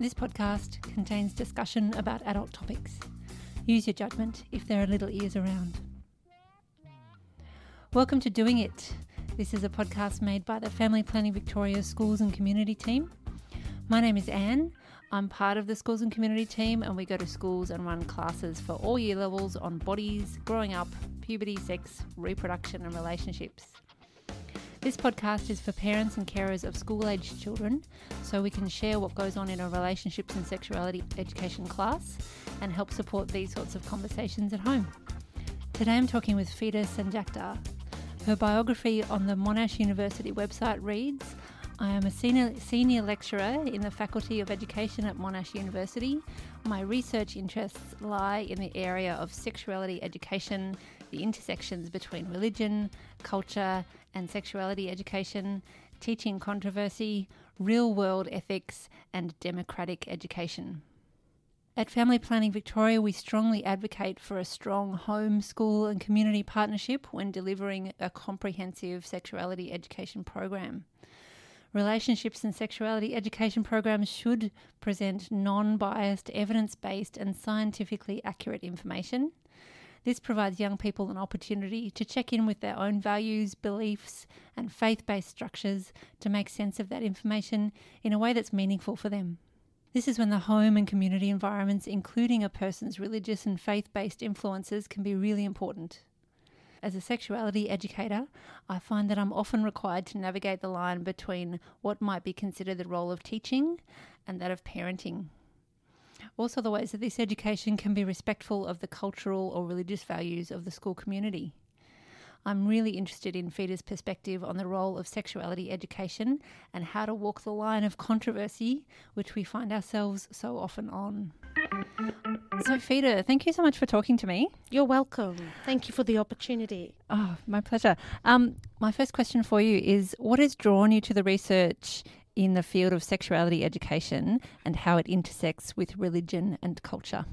This podcast contains discussion about adult topics. Use your judgment if there are little ears around. Welcome to Doing It. This is a podcast made by the Family Planning Victoria Schools and Community team. My name is Anne. I'm part of the schools and community team, and we go to schools and run classes for all year levels on bodies, growing up, puberty, sex, reproduction, and relationships. This podcast is for parents and carers of school aged children so we can share what goes on in a relationships and sexuality education class and help support these sorts of conversations at home. Today I'm talking with Fida Sanjakdar. Her biography on the Monash University website reads I am a senior, senior lecturer in the Faculty of Education at Monash University. My research interests lie in the area of sexuality education, the intersections between religion, culture, and sexuality education, teaching controversy, real world ethics, and democratic education. At Family Planning Victoria, we strongly advocate for a strong home, school, and community partnership when delivering a comprehensive sexuality education program. Relationships and sexuality education programs should present non biased, evidence based, and scientifically accurate information. This provides young people an opportunity to check in with their own values, beliefs, and faith based structures to make sense of that information in a way that's meaningful for them. This is when the home and community environments, including a person's religious and faith based influences, can be really important. As a sexuality educator, I find that I'm often required to navigate the line between what might be considered the role of teaching and that of parenting. Also, the ways that this education can be respectful of the cultural or religious values of the school community. I'm really interested in Fida's perspective on the role of sexuality education and how to walk the line of controversy, which we find ourselves so often on. So, Fida, thank you so much for talking to me. You're welcome. Thank you for the opportunity. Oh, my pleasure. Um, my first question for you is what has drawn you to the research in the field of sexuality education and how it intersects with religion and culture?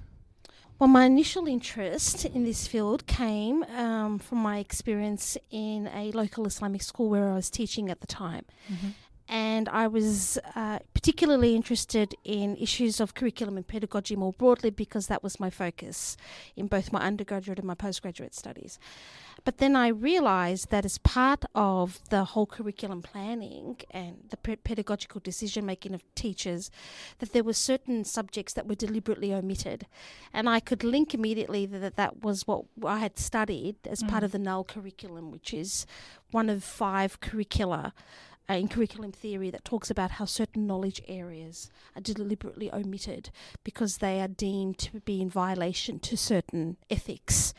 Well, my initial interest in this field came um, from my experience in a local Islamic school where I was teaching at the time. Mm-hmm. And I was uh, particularly interested in issues of curriculum and pedagogy more broadly because that was my focus in both my undergraduate and my postgraduate studies. But then I realized that as part of the whole curriculum planning and the pedagogical decision making of teachers, that there were certain subjects that were deliberately omitted. And I could link immediately that that was what I had studied as mm. part of the null curriculum, which is one of five curricula. Uh, in curriculum theory, that talks about how certain knowledge areas are deliberately omitted because they are deemed to be in violation to certain ethics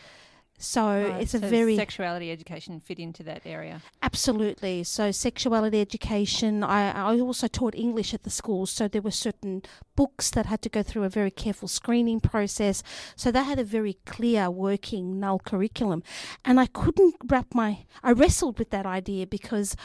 so right, it's a so very sexuality education fit into that area. Absolutely. So sexuality education. I, I also taught English at the school, so there were certain books that had to go through a very careful screening process. So they had a very clear working null curriculum, and I couldn't wrap my. I wrestled with that idea because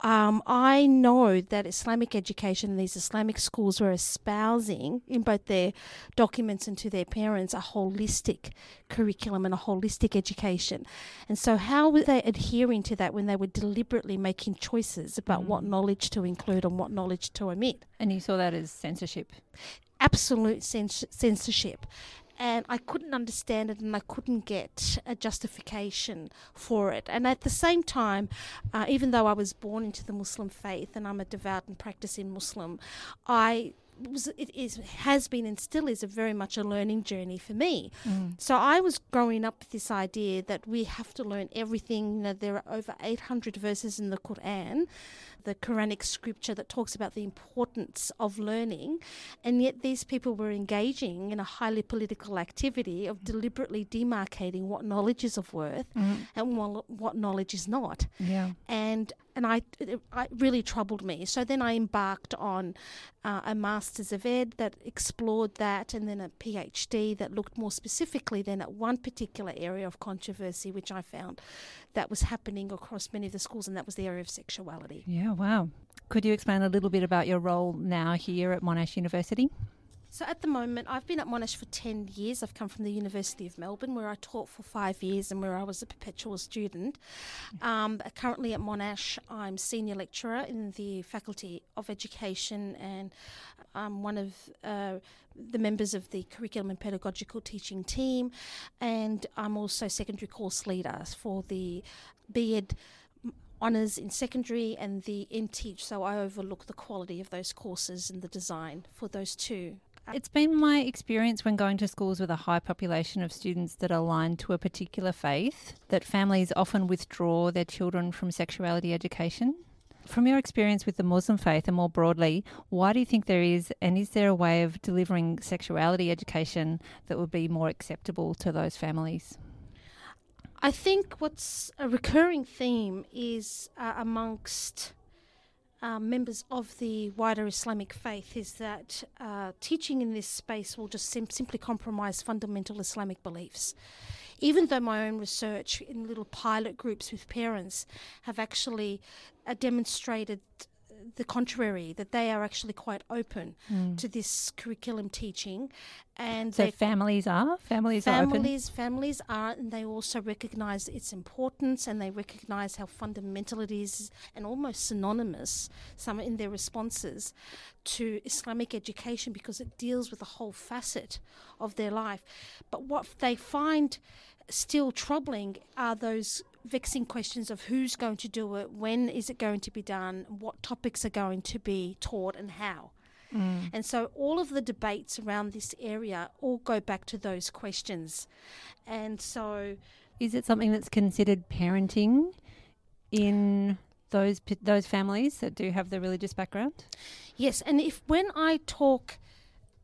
um, I know that Islamic education and these Islamic schools were espousing in both their documents and to their parents a holistic curriculum and a holistic education. And so, how were they adhering to that when they were deliberately making choices about mm. what knowledge to include and what knowledge to omit? And you saw that as censorship? Absolute cens- censorship and I couldn't understand it and I couldn't get a justification for it. And at the same time, uh, even though I was born into the Muslim faith and I'm a devout and practicing Muslim, I was it is has been and still is a very much a learning journey for me. Mm. So I was growing up with this idea that we have to learn everything. You know, there are over 800 verses in the Quran, the Quranic scripture that talks about the importance of learning, and yet these people were engaging in a highly political activity of deliberately demarcating what knowledge is of worth mm. and what, what knowledge is not. Yeah. And and I it, it really troubled me. So then I embarked on uh, a Masters of Ed that explored that, and then a PhD that looked more specifically then at one particular area of controversy, which I found that was happening across many of the schools, and that was the area of sexuality. Yeah, wow. Could you explain a little bit about your role now here at Monash University? So at the moment, I've been at Monash for 10 years. I've come from the University of Melbourne, where I taught for five years and where I was a perpetual student. Um, currently at Monash, I'm senior lecturer in the Faculty of Education and I'm one of uh, the members of the curriculum and pedagogical teaching team, and I'm also secondary course leader for the BEd honours in secondary and the MTeach, so I overlook the quality of those courses and the design for those two. It's been my experience when going to schools with a high population of students that are aligned to a particular faith that families often withdraw their children from sexuality education. From your experience with the Muslim faith and more broadly, why do you think there is, and is there a way of delivering sexuality education that would be more acceptable to those families? I think what's a recurring theme is uh, amongst uh, members of the wider Islamic faith is that uh, teaching in this space will just sim- simply compromise fundamental Islamic beliefs. Even though my own research in little pilot groups with parents have actually uh, demonstrated the contrary, that they are actually quite open mm. to this curriculum teaching. And so families are families, families are families are, and they also recognise its importance, and they recognise how fundamental it is, and almost synonymous. Some in their responses to Islamic education because it deals with a whole facet of their life. But what they find still troubling are those vexing questions of who's going to do it, when is it going to be done, what topics are going to be taught, and how. Mm. And so all of the debates around this area all go back to those questions. And so. Is it something that's considered parenting in those those families that do have the religious background? Yes, and if when I talk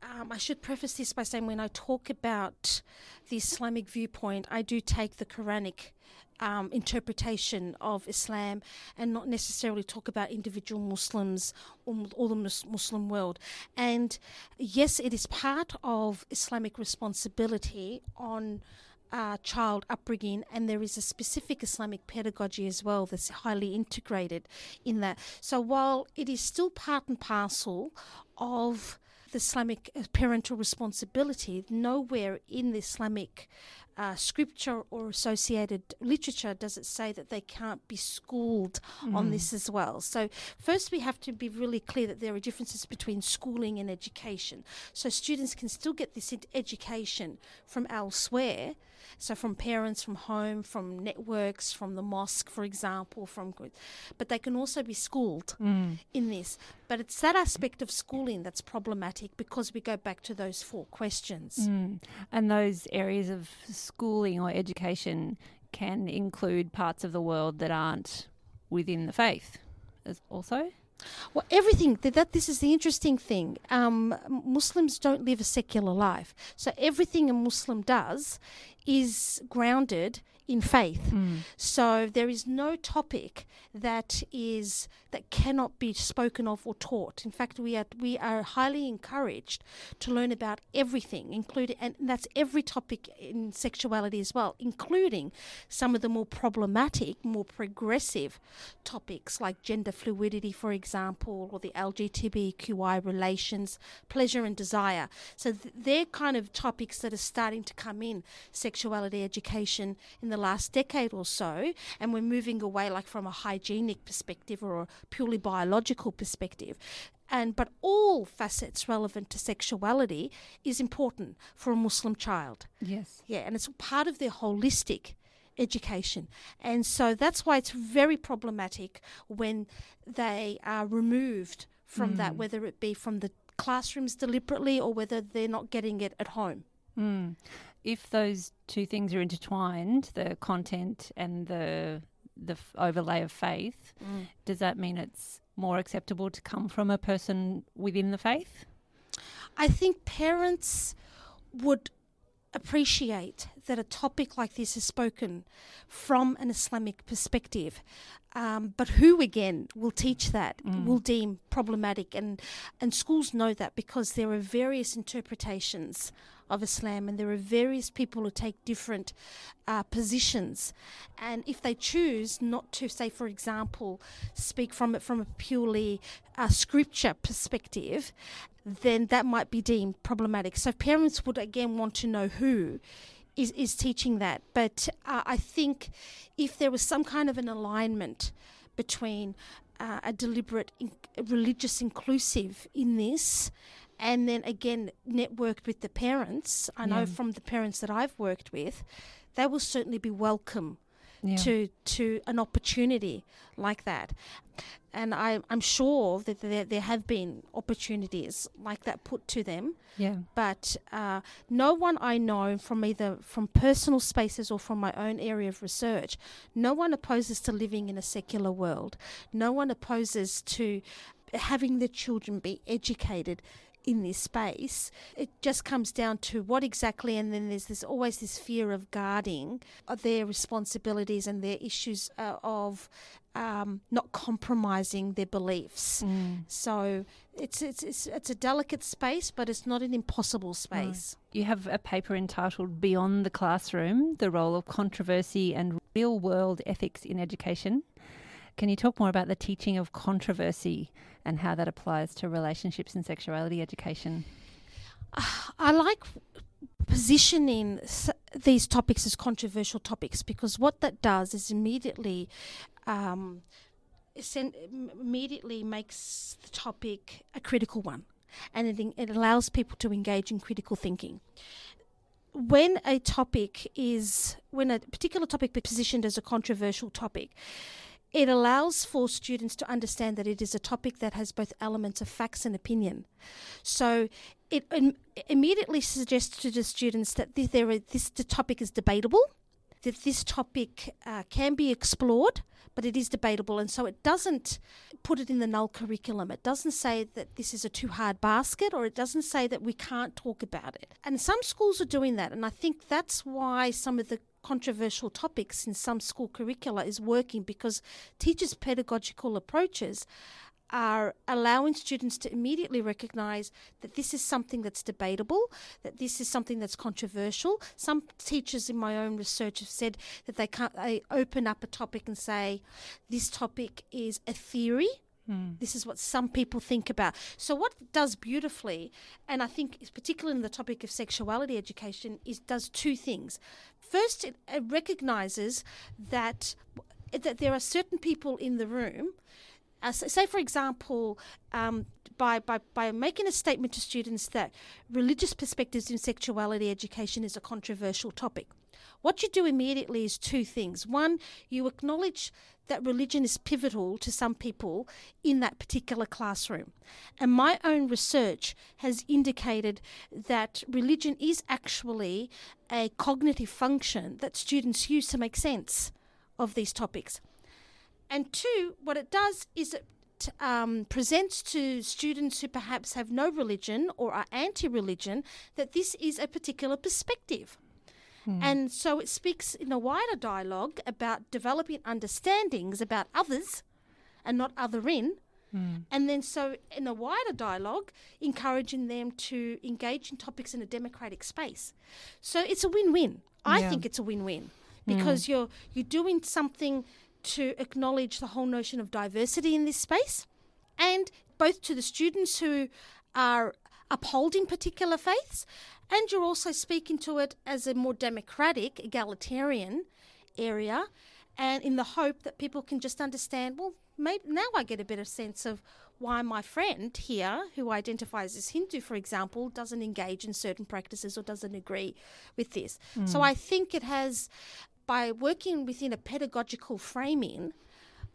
um, I should preface this by saying when I talk about the Islamic viewpoint, I do take the Quranic um, interpretation of Islam and not necessarily talk about individual Muslims or, or the Muslim world. And yes, it is part of Islamic responsibility on. Uh, child upbringing, and there is a specific Islamic pedagogy as well that's highly integrated in that. So while it is still part and parcel of the Islamic uh, parental responsibility, nowhere in the Islamic uh, scripture or associated literature does it say that they can't be schooled mm. on this as well. So, first, we have to be really clear that there are differences between schooling and education. So, students can still get this education from elsewhere so from parents, from home, from networks, from the mosque, for example, from but they can also be schooled mm. in this. But it's that aspect of schooling that's problematic because we go back to those four questions. Mm. And those areas of schooling or education can include parts of the world that aren't within the faith also well, everything that, that this is the interesting thing. Um, Muslims don't live a secular life, so everything a Muslim does is grounded in faith. Mm. So there is no topic that is that cannot be spoken of or taught. In fact, we are we are highly encouraged to learn about everything, including and that's every topic in sexuality as well, including some of the more problematic, more progressive topics like gender fluidity, for example, or the LGBTQI relations, pleasure and desire. So th- they're kind of topics that are starting to come in sexuality education in the last decade or so, and we're moving away like from a hygienic perspective or a purely biological perspective. And but all facets relevant to sexuality is important for a Muslim child. Yes. Yeah, and it's part of their holistic education. And so that's why it's very problematic when they are removed from mm. that, whether it be from the classrooms deliberately or whether they're not getting it at home. Mm if those two things are intertwined, the content and the the f- overlay of faith, mm. does that mean it's more acceptable to come from a person within the faith? I think parents would appreciate that a topic like this is spoken from an Islamic perspective. Um, but who again will teach that mm. will deem problematic, and and schools know that because there are various interpretations of Islam, and there are various people who take different uh, positions. And if they choose not to, say, for example, speak from it from a purely uh, scripture perspective, then that might be deemed problematic. So parents would again want to know who is, is teaching that. But uh, I think if there was some kind of an alignment between uh, a deliberate in- religious inclusive in this and then again networked with the parents. I know from the parents that I've worked with, they will certainly be welcome Yeah. to to an opportunity like that. And I, I'm sure that there, there have been opportunities like that put to them, yeah. but uh, no one I know from either from personal spaces or from my own area of research, no one opposes to living in a secular world. No one opposes to having the children be educated in this space. It just comes down to what exactly, and then there's this always this fear of guarding their responsibilities and their issues uh, of um, not compromising their beliefs. Mm. So it's, it's it's it's a delicate space, but it's not an impossible space. You have a paper entitled Beyond the Classroom The Role of Controversy and Real World Ethics in Education. Can you talk more about the teaching of controversy and how that applies to relationships and sexuality education? I like positioning these topics as controversial topics because what that does is immediately um, immediately makes the topic a critical one and it, it allows people to engage in critical thinking when a topic is when a particular topic is positioned as a controversial topic it allows for students to understand that it is a topic that has both elements of facts and opinion so it im- immediately suggests to the students that this, there are, this the topic is debatable, that this topic uh, can be explored, but it is debatable, and so it doesn't put it in the null curriculum. It doesn't say that this is a too hard basket, or it doesn't say that we can't talk about it. And some schools are doing that, and I think that's why some of the controversial topics in some school curricula is working because teachers' pedagogical approaches are allowing students to immediately recognize that this is something that's debatable, that this is something that's controversial. Some teachers in my own research have said that they can't they open up a topic and say this topic is a theory. This is what some people think about. So what does beautifully, and I think particularly in the topic of sexuality education, is does two things. First, it, it recognizes that that there are certain people in the room uh, say, for example, um, by, by, by making a statement to students that religious perspectives in sexuality education is a controversial topic, what you do immediately is two things. One, you acknowledge that religion is pivotal to some people in that particular classroom. And my own research has indicated that religion is actually a cognitive function that students use to make sense of these topics. And two, what it does is it um, presents to students who perhaps have no religion or are anti religion that this is a particular perspective. Hmm. And so it speaks in a wider dialogue about developing understandings about others and not otherin. Hmm. And then, so in a wider dialogue, encouraging them to engage in topics in a democratic space. So it's a win win. I Yeah. think it's a win win hmm. because you're you're doing something to acknowledge the whole notion of diversity in this space, and both to the students who are upholding particular faiths, and you're also speaking to it as a more democratic, egalitarian area, and in the hope that people can just understand. Well, maybe now I get a better sense of why my friend here, who identifies as Hindu, for example, doesn't engage in certain practices or doesn't agree with this. Hmm. So I think it has, by working within a pedagogical framing,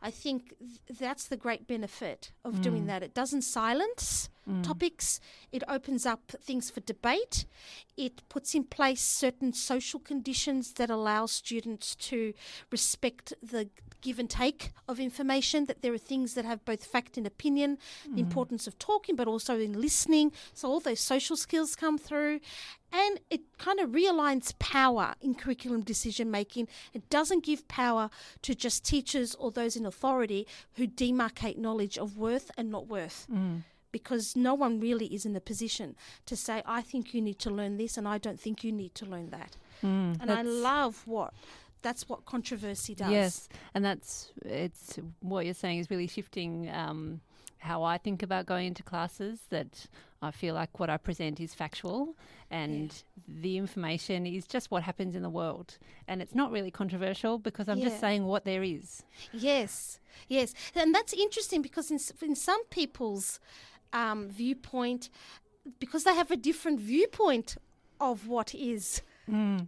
I think th- that's the great benefit of doing hmm. that. It doesn't silence Mm. topics, it opens up things for debate, it puts in place certain social conditions that allow students to respect the give and take of information, that there are things that have both fact and opinion, the importance of talking, but also in listening. So all those social skills come through. And it kind of realigns power in curriculum decision making. It doesn't give power to just teachers or those in authority who demarcate knowledge of worth and not worth. Mm. Because no one really is in a position to say, I think you need to learn this and I don't think you need to learn that. Mm, And I love what that's what controversy does. Yes, and that's it's what you're saying is really shifting um, how I think about going into classes. That I feel like what I present is factual, and the information is just what happens in the world, and it's not really controversial because I'm Yeah. just saying what there is. Yes, yes, and that's interesting because in in some people's um, viewpoint, because they have a different viewpoint of what is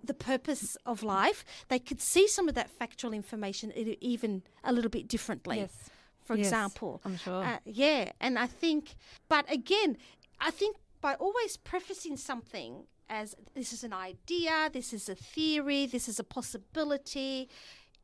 the purpose of life, they could see some of that factual information even a little bit differently. Yes, For Yes, example, I'm sure. uh, yeah, and I think, but again, I think by always prefacing something as this is an idea, this is a theory, this is a possibility,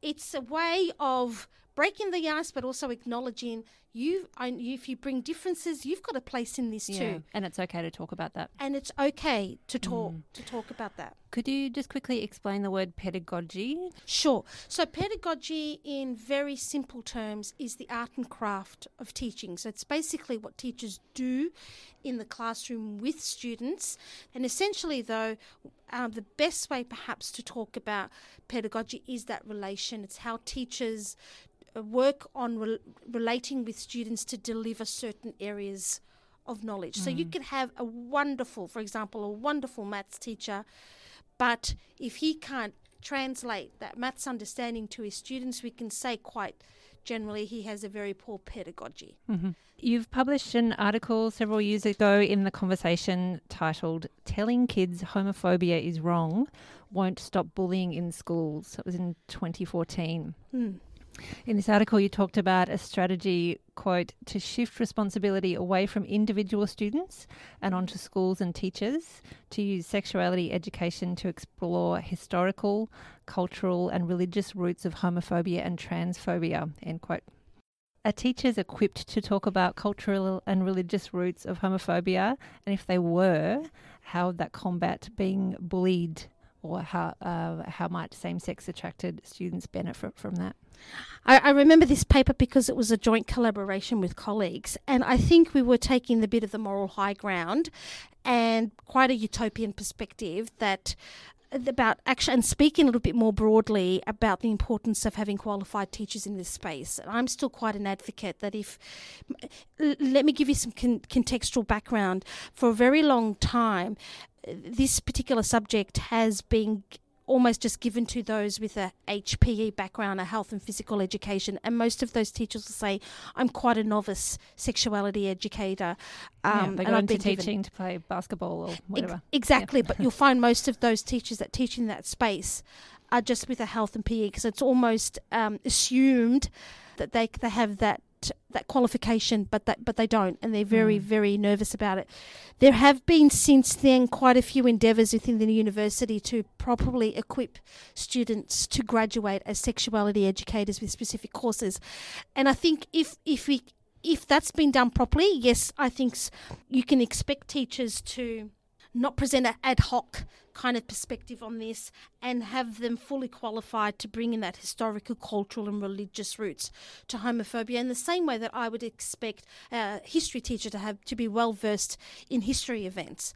it's a way of breaking the ice, but also acknowledging you. If you bring differences, you've got a place in this yeah, too, and it's okay to talk about that. and it's okay to talk Mm. to talk about that. Could you just quickly explain the word pedagogy? Sure. So, pedagogy, in very simple terms, is the art and craft of teaching. So, it's basically what teachers do in the classroom with students. And essentially, though, um, the best way perhaps to talk about pedagogy is that relation. It's how teachers work on rel relating with students to deliver certain areas of knowledge. So, you could have a wonderful, for example, a wonderful maths teacher but if he can't translate that maths understanding to his students, we can say quite generally he has a very poor pedagogy. hmm You've published an article several years ago in The Conversation titled Telling Kids Homophobia is Wrong Won't Stop Bullying in Schools. That was in 2014. Hmm. In this article, you talked about a strategy, quote, to shift responsibility away from individual students and onto schools and teachers to use sexuality education to explore historical, cultural, and religious roots of homophobia and transphobia, end quote. Are teachers equipped to talk about cultural and religious roots of homophobia? And if they were, how would that combat being bullied? Or how, uh, how might same sex attracted students benefit from that? I, I remember this paper because it was a joint collaboration with colleagues, and I think we were taking the bit of the moral high ground and quite a utopian perspective that about action and speaking a little bit more broadly about the importance of having qualified teachers in this space. And I'm still quite an advocate that if, let me give you some con- contextual background. For a very long time, uh, this particular subject has been almost just given to those with a HPE background, a health and physical education, and most of those teachers will say, "I'm quite a novice sexuality educator." yeah, Um, they and go into been given- teaching to play basketball or whatever. exactly, but you'll find most of those teachers that teach in that space are just with a health and PE because it's almost um, assumed that they they have that that qualification, but that but they don't, and they're very Mm. very nervous about it. There have been since then quite a few endeavours within the university to properly equip students to graduate as sexuality educators with specific courses, and I think if if we if that's been done properly, yes, I think you can expect teachers to not present an ad hoc kind of perspective on this and have them fully qualified to bring in that historical, cultural, and religious roots to homophobia in the same way that I would expect a history teacher to have to be well versed in history events.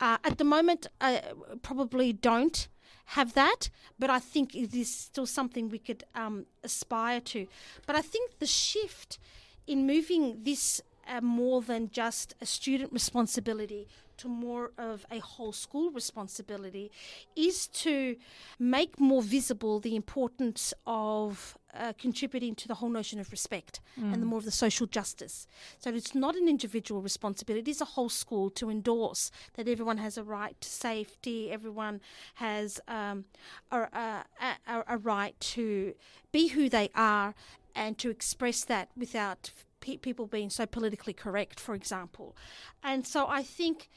Uh, at the moment, I probably don't have that, but I think it is still something we could um, aspire to. But I think the shift in moving this uh, more than just a student responsibility to more of a whole school responsibility is to make more visible the importance of uh, contributing to the whole notion of respect and the more of the social justice. So it's not an individual responsibility, it is a whole school to endorse that everyone has a right to safety, everyone has um, a, a, a, a right to be who they are and to express that without people being so politically correct, for example. And so I think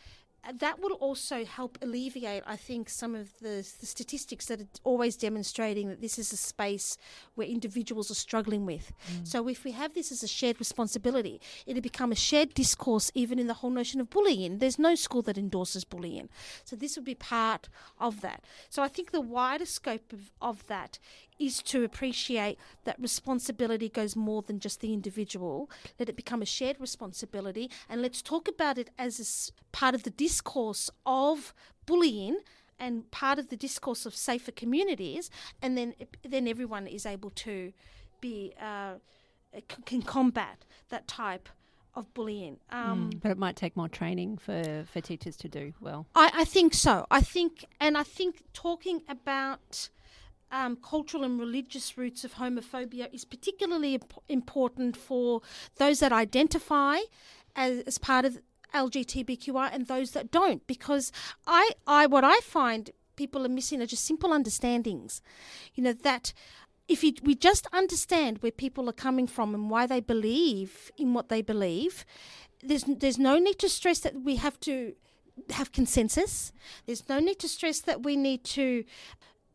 that will also help alleviate, I think, some of the, the statistics that are always demonstrating that this is a space where individuals are struggling with. Mm. So if we have this as a shared responsibility, it'll become a shared discourse even in the whole notion of bullying. There's no school that endorses bullying. So this would be part of that. So I think the wider scope of, of that is to appreciate that responsibility goes more than just the individual. Let it become a shared responsibility, and let's talk about it as a part of the discourse of bullying and part of the discourse of safer communities, and then then everyone is able to be uh, can combat that type of bullying. Um, Mm, but it might take more training for, for teachers to do well. I, I think so. I think, and I think talking about um, cultural and religious roots of homophobia is particularly imp- important for those that identify as, as part of LGBTQI and those that don't, because I, I, what I find people are missing are just simple understandings. You know that if you, we just understand where people are coming from and why they believe in what they believe, there's there's no need to stress that we have to have consensus. There's no need to stress that we need to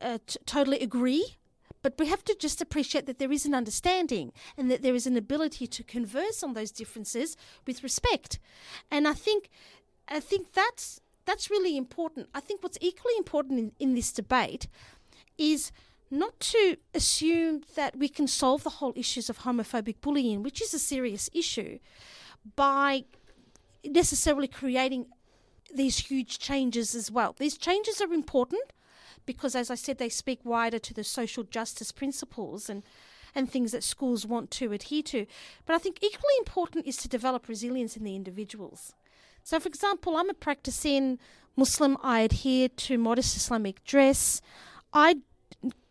uh, t- totally agree, but we have to just appreciate that there is an understanding and that there is an ability to converse on those differences with respect. And I think, I think that's that's really important. I think what's equally important in, in this debate is not to assume that we can solve the whole issues of homophobic bullying, which is a serious issue, by necessarily creating these huge changes as well. These changes are important because, as I said, they speak wider to the social justice principles and, and things that schools want to adhere to. But I think equally important is to develop resilience in the individuals. So, for example, I'm a practicing Muslim, I adhere to modest Islamic dress. I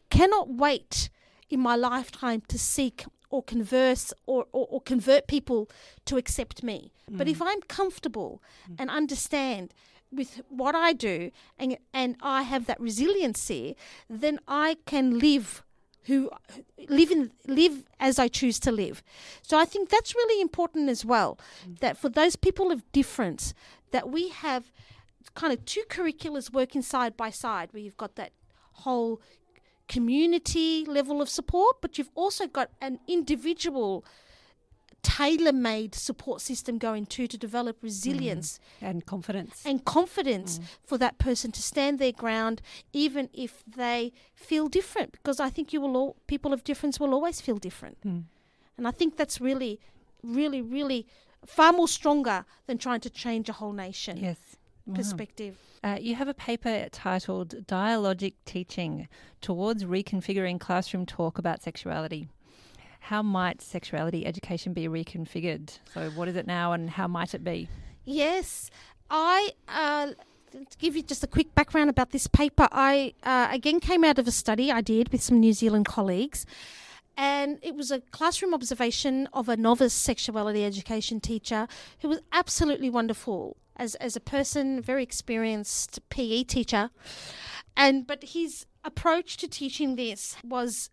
cannot wait in my lifetime to seek or converse or, or, or convert people to accept me. Mm. But if I'm comfortable mm. and understand with what I do and and I have that resiliency, then I can live who live in live as I choose to live. So I think that's really important as well. Mm. That for those people of difference, that we have kind of two curriculums working side by side, where you've got that whole community level of support, but you've also got an individual tailor made support system going too to develop resilience mm. and confidence. And confidence mm. for that person to stand their ground even if they feel different. Because I think you will all people of difference will always feel different. Mm. And I think that's really, really, really far more stronger than trying to change a whole nation. Yes. Perspective. Uh, you have a paper titled Dialogic Teaching Towards Reconfiguring Classroom Talk About Sexuality. How might sexuality education be reconfigured? So, what is it now and how might it be? Yes, I. Uh, to give you just a quick background about this paper, I uh, again came out of a study I did with some New Zealand colleagues, and it was a classroom observation of a novice sexuality education teacher who was absolutely wonderful as as a person, very experienced PE teacher, and but his approach to teaching this was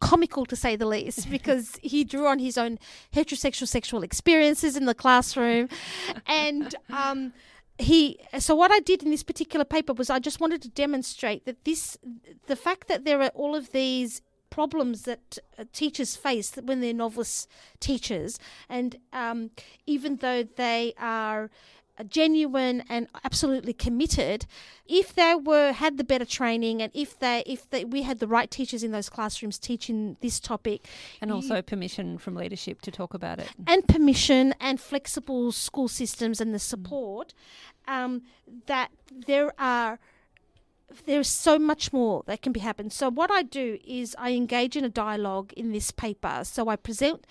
comical to say the least because he drew on his own heterosexual sexual experiences in the classroom. And um, he so what i did in this particular paper was i just wanted to demonstrate that this the fact that there are all of these problems that uh, teachers face when they're novice teachers and um, even though they are genuine and absolutely committed if they were had the better training and if they if they, we had the right teachers in those classrooms teaching this topic and also you, permission from leadership to talk about it and permission and flexible school systems and the support um, that there are there's so much more that can be happened. So what I do is I engage in a dialogue in this paper. So I present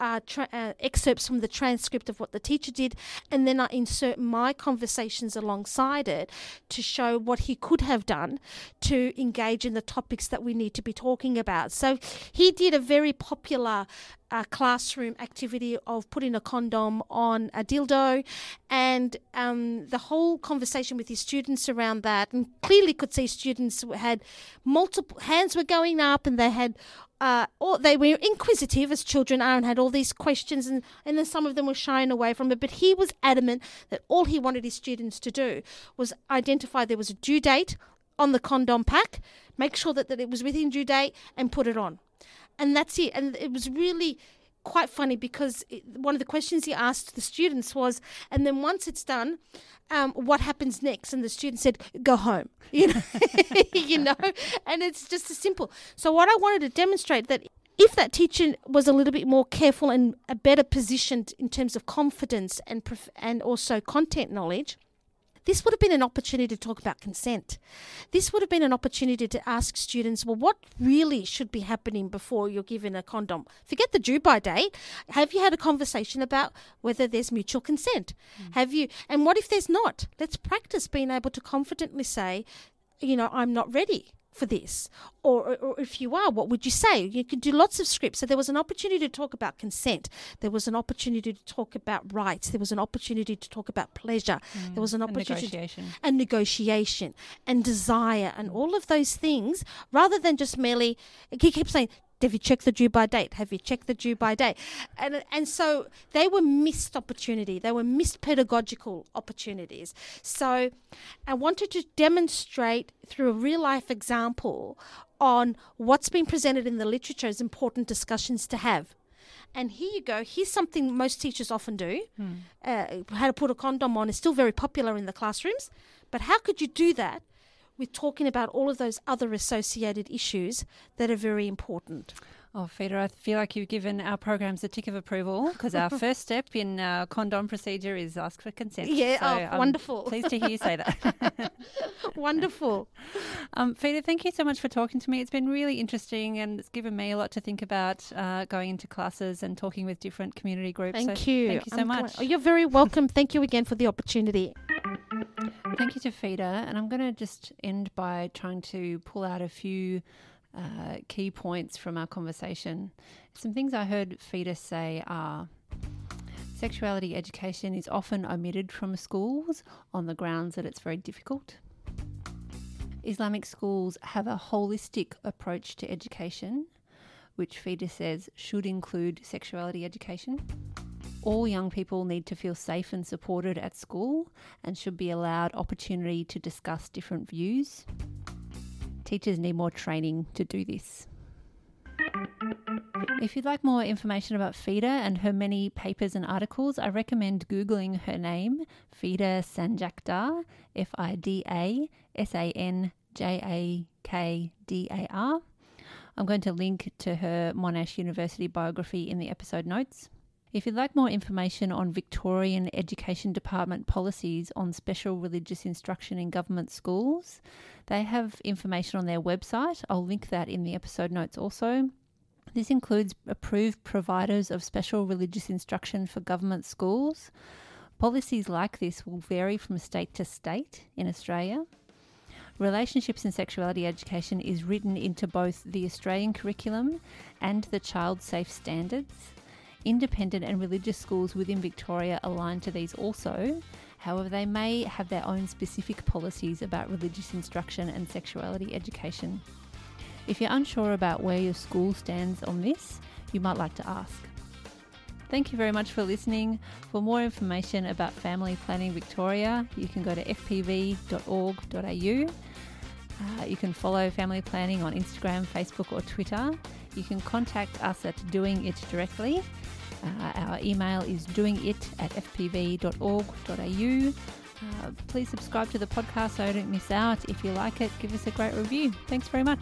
uh, tra- uh, excerpts from the transcript of what the teacher did, and then I insert my conversations alongside it to show what he could have done to engage in the topics that we need to be talking about. So he did a very popular uh, classroom activity of putting a condom on a dildo, and um, the whole conversation with his students around that, and clearly could see students had multiple hands were going up, and they had uh, or they were inquisitive as children are and had all these questions and, and then some of them were shying away from it. But he was adamant that all he wanted his students to do was identify there was a due date on the condom pack make sure that, that it was within due date and put it on and that's it and it was really quite funny because it, one of the questions he asked the students was, and then once it's done, um, what happens next? And the student said, "Go home." You know, you know, and it's just as simple. So what I wanted to demonstrate that if that teacher was a little bit more careful and a better positioned in terms of confidence and prof- and also content knowledge, this would have been an opportunity to talk about consent. This would have been an opportunity to ask students, well, what really should be happening before you're given a condom? Forget the due by date. Have you had a conversation about whether there's mutual consent? Mm. Have you? And what if there's not? Let's practice being able to confidently say, you know, I'm not ready for this? Or, or, if you are, what would you say? You could do lots of scripts. So there was an opportunity to talk about consent. There was an opportunity to talk about rights. There was an opportunity to talk about pleasure. Mm, there was an opportunity and negotiation. and negotiation and desire and all of those things, rather than just merely. He keeps saying have you checked the due by date? Have you checked the due by date? And and so they were missed opportunity. They were missed pedagogical opportunities. So I wanted to demonstrate through a real life example on what's been presented in the literature as important discussions to have. And here you go. Here's something most teachers often do. Hmm. Uh, how to put a condom on is still very popular in the classrooms. But how could you do that with talking about all of those other associated issues that are very important. Oh, Fida, I feel like you've given our programs a tick of approval because our first step in our condom procedure is ask for consent. Yeah, so oh, wonderful. Pleased to hear you say that. wonderful. Um, thank you so much for talking to me. It's been really interesting and it's given me a lot to think about uh, going into classes and talking with different community groups. Thank so you. Thank you so I'm much. Oh, you're very welcome. thank you again for the opportunity. Thank you to Fida. And I'm going to just end by trying to pull out a few uh, key points from our conversation. Some things I heard Fida say are sexuality education is often omitted from schools on the grounds that it's very difficult. Islamic schools have a holistic approach to education, which Fida says should include sexuality education. All young people need to feel safe and supported at school and should be allowed opportunity to discuss different views. Teachers need more training to do this. If you'd like more information about Fida and her many papers and articles, I recommend Googling her name, Fida Sanjakdar, F I D A S A N J A K D A R. I'm going to link to her Monash University biography in the episode notes. If you'd like more information on Victorian Education Department policies on special religious instruction in government schools, they have information on their website. I'll link that in the episode notes also. This includes approved providers of special religious instruction for government schools. Policies like this will vary from state to state in Australia. Relationships and Sexuality Education is written into both the Australian curriculum and the Child Safe Standards. Independent and religious schools within Victoria align to these also. However, they may have their own specific policies about religious instruction and sexuality education. If you're unsure about where your school stands on this, you might like to ask. Thank you very much for listening. For more information about Family Planning Victoria, you can go to fpv.org.au. Uh, you can follow Family Planning on Instagram, Facebook, or Twitter. You can contact us at Doing It directly uh, our email is doingit at fpv.org.au. Uh, please subscribe to the podcast so I don't miss out. If you like it, give us a great review. Thanks very much.